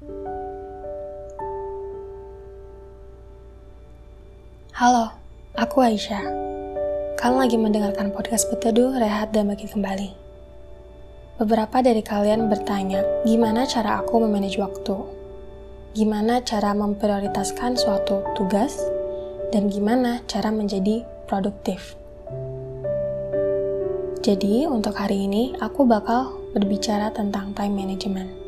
Halo, aku Aisyah. Kalian lagi mendengarkan podcast Beteduh, Rehat, dan Bagi Kembali. Beberapa dari kalian bertanya, gimana cara aku memanage waktu? Gimana cara memprioritaskan suatu tugas? Dan gimana cara menjadi produktif? Jadi, untuk hari ini, aku bakal berbicara tentang time management.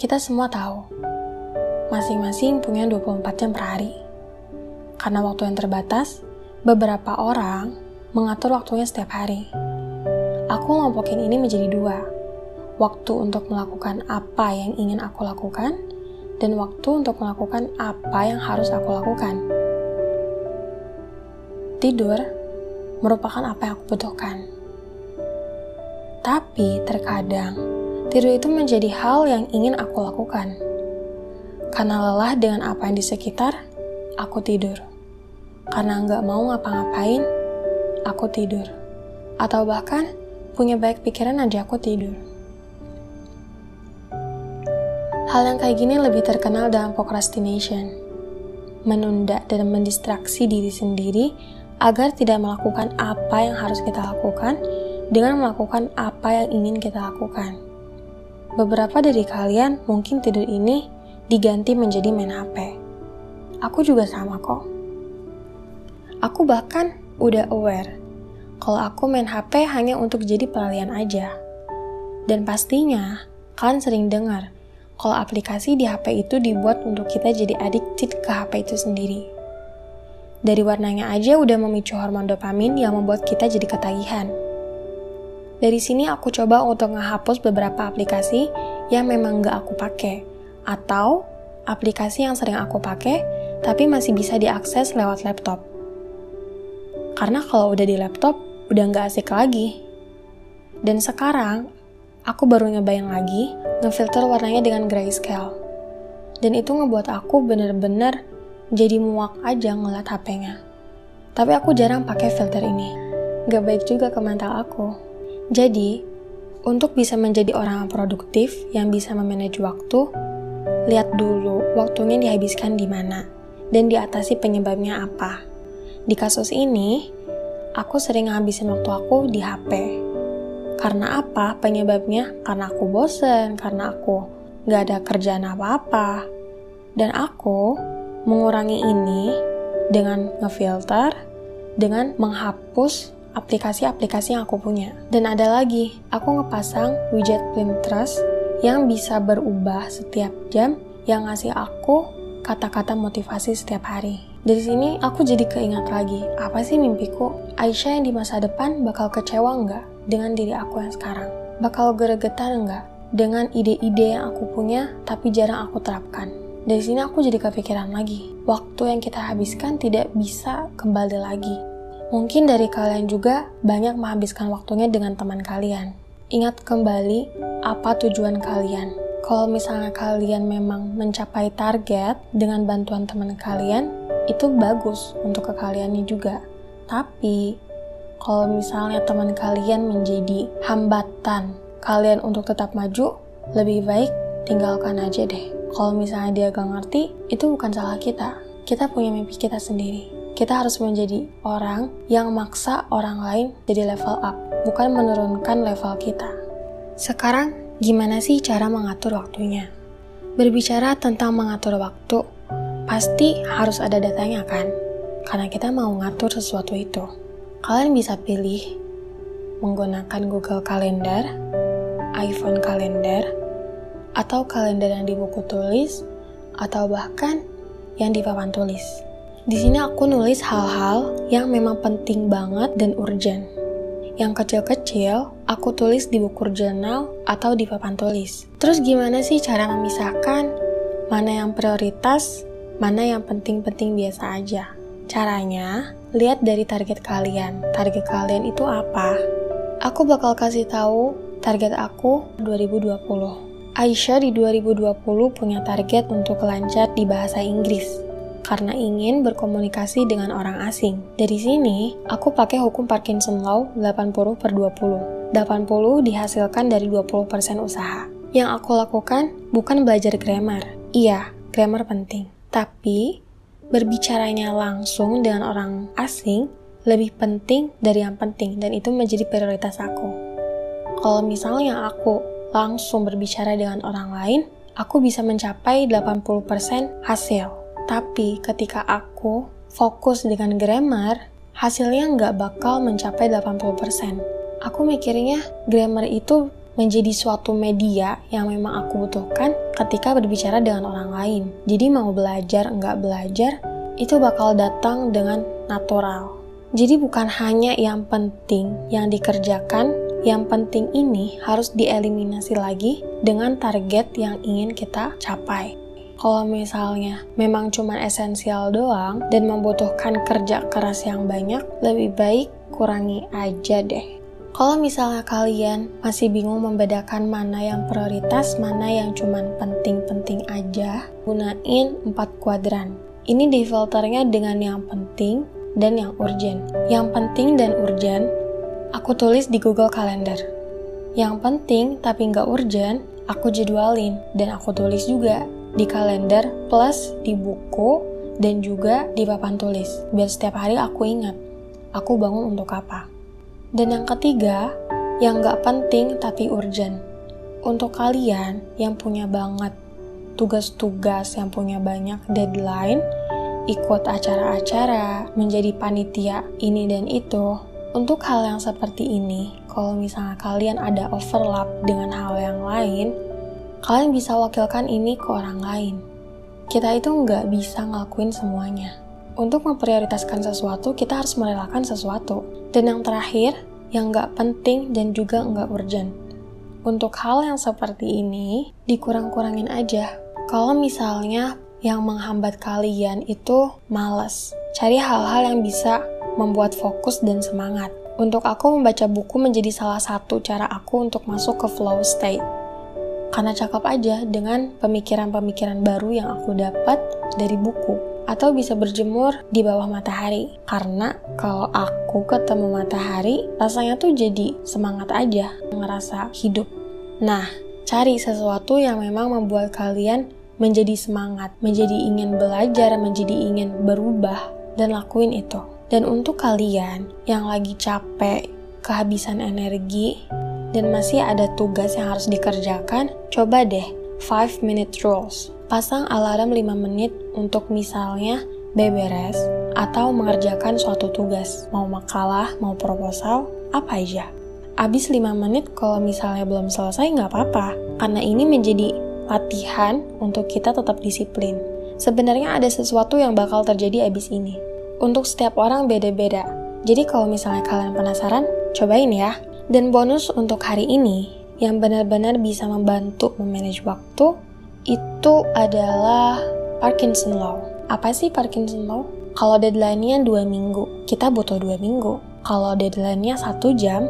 Kita semua tahu, masing-masing punya 24 jam per hari. Karena waktu yang terbatas, beberapa orang mengatur waktunya setiap hari. Aku ngomongin ini menjadi dua. Waktu untuk melakukan apa yang ingin aku lakukan, dan waktu untuk melakukan apa yang harus aku lakukan. Tidur merupakan apa yang aku butuhkan. Tapi terkadang, tidur itu menjadi hal yang ingin aku lakukan karena lelah dengan apa yang di sekitar, aku tidur. Karena nggak mau ngapa-ngapain, aku tidur. Atau bahkan punya baik pikiran aja aku tidur. Hal yang kayak gini lebih terkenal dalam procrastination. Menunda dan mendistraksi diri sendiri agar tidak melakukan apa yang harus kita lakukan dengan melakukan apa yang ingin kita lakukan. Beberapa dari kalian mungkin tidur ini diganti menjadi main HP. Aku juga sama kok. Aku bahkan udah aware kalau aku main HP hanya untuk jadi pelarian aja. Dan pastinya, kalian sering dengar kalau aplikasi di HP itu dibuat untuk kita jadi addicted ke HP itu sendiri. Dari warnanya aja udah memicu hormon dopamin yang membuat kita jadi ketagihan. Dari sini aku coba untuk ngehapus beberapa aplikasi yang memang gak aku pakai atau aplikasi yang sering aku pakai tapi masih bisa diakses lewat laptop. Karena kalau udah di laptop, udah nggak asik lagi. Dan sekarang, aku baru nyobain lagi ngefilter warnanya dengan grayscale. Dan itu ngebuat aku bener-bener jadi muak aja ngeliat HP-nya. Tapi aku jarang pakai filter ini. Gak baik juga ke mental aku. Jadi, untuk bisa menjadi orang yang produktif yang bisa memanage waktu, lihat dulu waktunya dihabiskan di mana dan diatasi penyebabnya apa. Di kasus ini, aku sering ngabisin waktu aku di HP. Karena apa? Penyebabnya karena aku bosen, karena aku gak ada kerjaan apa-apa. Dan aku mengurangi ini dengan ngefilter, dengan menghapus aplikasi-aplikasi yang aku punya. Dan ada lagi, aku ngepasang widget Pinterest yang bisa berubah setiap jam yang ngasih aku kata-kata motivasi setiap hari. Dari sini aku jadi keingat lagi, apa sih mimpiku? Aisyah yang di masa depan bakal kecewa nggak dengan diri aku yang sekarang? Bakal geregetan nggak dengan ide-ide yang aku punya tapi jarang aku terapkan? Dari sini aku jadi kepikiran lagi, waktu yang kita habiskan tidak bisa kembali lagi. Mungkin dari kalian juga banyak menghabiskan waktunya dengan teman kalian. Ingat kembali apa tujuan kalian. Kalau misalnya kalian memang mencapai target dengan bantuan teman kalian, itu bagus untuk ke kaliannya juga. Tapi, kalau misalnya teman kalian menjadi hambatan kalian untuk tetap maju, lebih baik tinggalkan aja deh. Kalau misalnya dia gak ngerti, itu bukan salah kita. Kita punya mimpi kita sendiri kita harus menjadi orang yang maksa orang lain jadi level up, bukan menurunkan level kita. Sekarang, gimana sih cara mengatur waktunya? Berbicara tentang mengatur waktu, pasti harus ada datanya kan? Karena kita mau ngatur sesuatu itu. Kalian bisa pilih menggunakan Google Calendar, iPhone Calendar, atau kalender yang di buku tulis, atau bahkan yang di papan tulis. Di sini aku nulis hal-hal yang memang penting banget dan urgent. Yang kecil-kecil, aku tulis di buku jurnal atau di papan tulis. Terus gimana sih cara memisahkan mana yang prioritas, mana yang penting-penting biasa aja? Caranya, lihat dari target kalian. Target kalian itu apa? Aku bakal kasih tahu target aku 2020. Aisyah di 2020 punya target untuk lancar di bahasa Inggris karena ingin berkomunikasi dengan orang asing. Dari sini, aku pakai hukum Parkinson Law 80 per 20. 80 dihasilkan dari 20% usaha. Yang aku lakukan bukan belajar grammar. Iya, grammar penting. Tapi, berbicaranya langsung dengan orang asing lebih penting dari yang penting dan itu menjadi prioritas aku. Kalau misalnya aku langsung berbicara dengan orang lain, aku bisa mencapai 80% hasil. Tapi ketika aku fokus dengan grammar, hasilnya nggak bakal mencapai 80%. Aku mikirnya grammar itu menjadi suatu media yang memang aku butuhkan ketika berbicara dengan orang lain. Jadi mau belajar nggak belajar, itu bakal datang dengan natural. Jadi bukan hanya yang penting yang dikerjakan, yang penting ini harus dieliminasi lagi dengan target yang ingin kita capai. Kalau misalnya memang cuma esensial doang dan membutuhkan kerja keras yang banyak, lebih baik kurangi aja deh. Kalau misalnya kalian masih bingung membedakan mana yang prioritas, mana yang cuman penting-penting aja, gunain 4 kuadran. Ini di filternya dengan yang penting dan yang urgent. Yang penting dan urgent, aku tulis di Google Calendar. Yang penting tapi nggak urgent, aku jadwalin dan aku tulis juga di kalender plus di buku dan juga di papan tulis. Biar setiap hari aku ingat, aku bangun untuk apa. Dan yang ketiga, yang nggak penting tapi urgent. Untuk kalian yang punya banget tugas-tugas, yang punya banyak deadline, ikut acara-acara, menjadi panitia ini dan itu, untuk hal yang seperti ini, kalau misalnya kalian ada overlap dengan hal yang lain, kalian bisa wakilkan ini ke orang lain. Kita itu nggak bisa ngelakuin semuanya. Untuk memprioritaskan sesuatu, kita harus merelakan sesuatu. Dan yang terakhir, yang nggak penting dan juga nggak urgent. Untuk hal yang seperti ini, dikurang-kurangin aja. Kalau misalnya yang menghambat kalian itu males, cari hal-hal yang bisa membuat fokus dan semangat. Untuk aku membaca buku menjadi salah satu cara aku untuk masuk ke flow state. Karena cakep aja dengan pemikiran-pemikiran baru yang aku dapat dari buku atau bisa berjemur di bawah matahari. Karena kalau aku ketemu matahari, rasanya tuh jadi semangat aja, ngerasa hidup. Nah, cari sesuatu yang memang membuat kalian menjadi semangat, menjadi ingin belajar, menjadi ingin berubah, dan lakuin itu. Dan untuk kalian yang lagi capek, kehabisan energi, dan masih ada tugas yang harus dikerjakan, coba deh 5 minute rules pasang alarm 5 menit untuk misalnya beberes atau mengerjakan suatu tugas, mau makalah, mau proposal, apa aja. Abis 5 menit kalau misalnya belum selesai nggak apa-apa, karena ini menjadi latihan untuk kita tetap disiplin. Sebenarnya ada sesuatu yang bakal terjadi abis ini. Untuk setiap orang beda-beda. Jadi kalau misalnya kalian penasaran, cobain ya. Dan bonus untuk hari ini, yang benar-benar bisa membantu memanage waktu, itu adalah Parkinson Law. Apa sih Parkinson Law? Kalau deadline-nya dua minggu, kita butuh dua minggu. Kalau deadline-nya satu jam,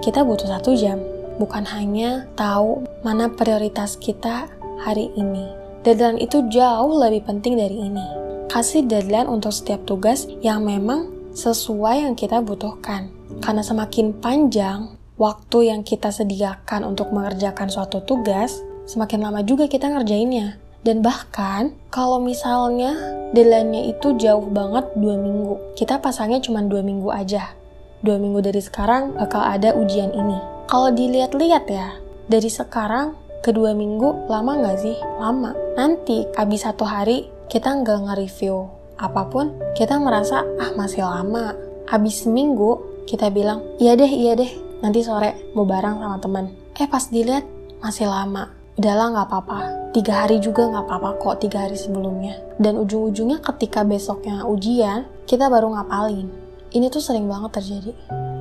kita butuh satu jam. Bukan hanya tahu mana prioritas kita hari ini. Deadline itu jauh lebih penting dari ini. Kasih deadline untuk setiap tugas yang memang sesuai yang kita butuhkan. Karena semakin panjang waktu yang kita sediakan untuk mengerjakan suatu tugas, semakin lama juga kita ngerjainnya. Dan bahkan kalau misalnya deadline-nya itu jauh banget dua minggu, kita pasangnya cuma dua minggu aja. Dua minggu dari sekarang bakal ada ujian ini. Kalau dilihat-lihat ya, dari sekarang ke dua minggu lama nggak sih? Lama. Nanti habis satu hari kita nggak nge-review apa pun, kita merasa ah masih lama. Habis seminggu kita bilang iya deh iya deh nanti sore mau bareng sama teman. Eh pas dilihat masih lama. Udahlah nggak apa-apa. Tiga hari juga nggak apa-apa kok tiga hari sebelumnya. Dan ujung-ujungnya ketika besoknya ujian kita baru ngapalin. Ini tuh sering banget terjadi.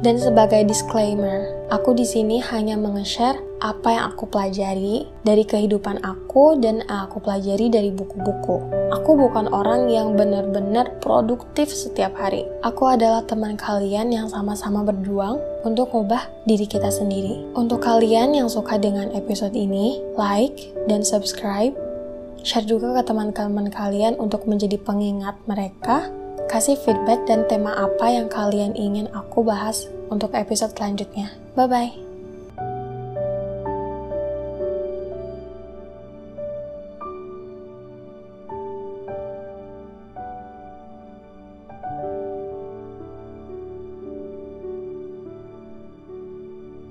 Dan sebagai disclaimer, aku di sini hanya menge-share apa yang aku pelajari dari kehidupan aku dan aku pelajari dari buku-buku. Aku bukan orang yang benar-benar produktif setiap hari. Aku adalah teman kalian yang sama-sama berjuang untuk mengubah diri kita sendiri. Untuk kalian yang suka dengan episode ini, like dan subscribe. Share juga ke teman-teman kalian untuk menjadi pengingat mereka kasih feedback dan tema apa yang kalian ingin aku bahas untuk episode selanjutnya. Bye bye.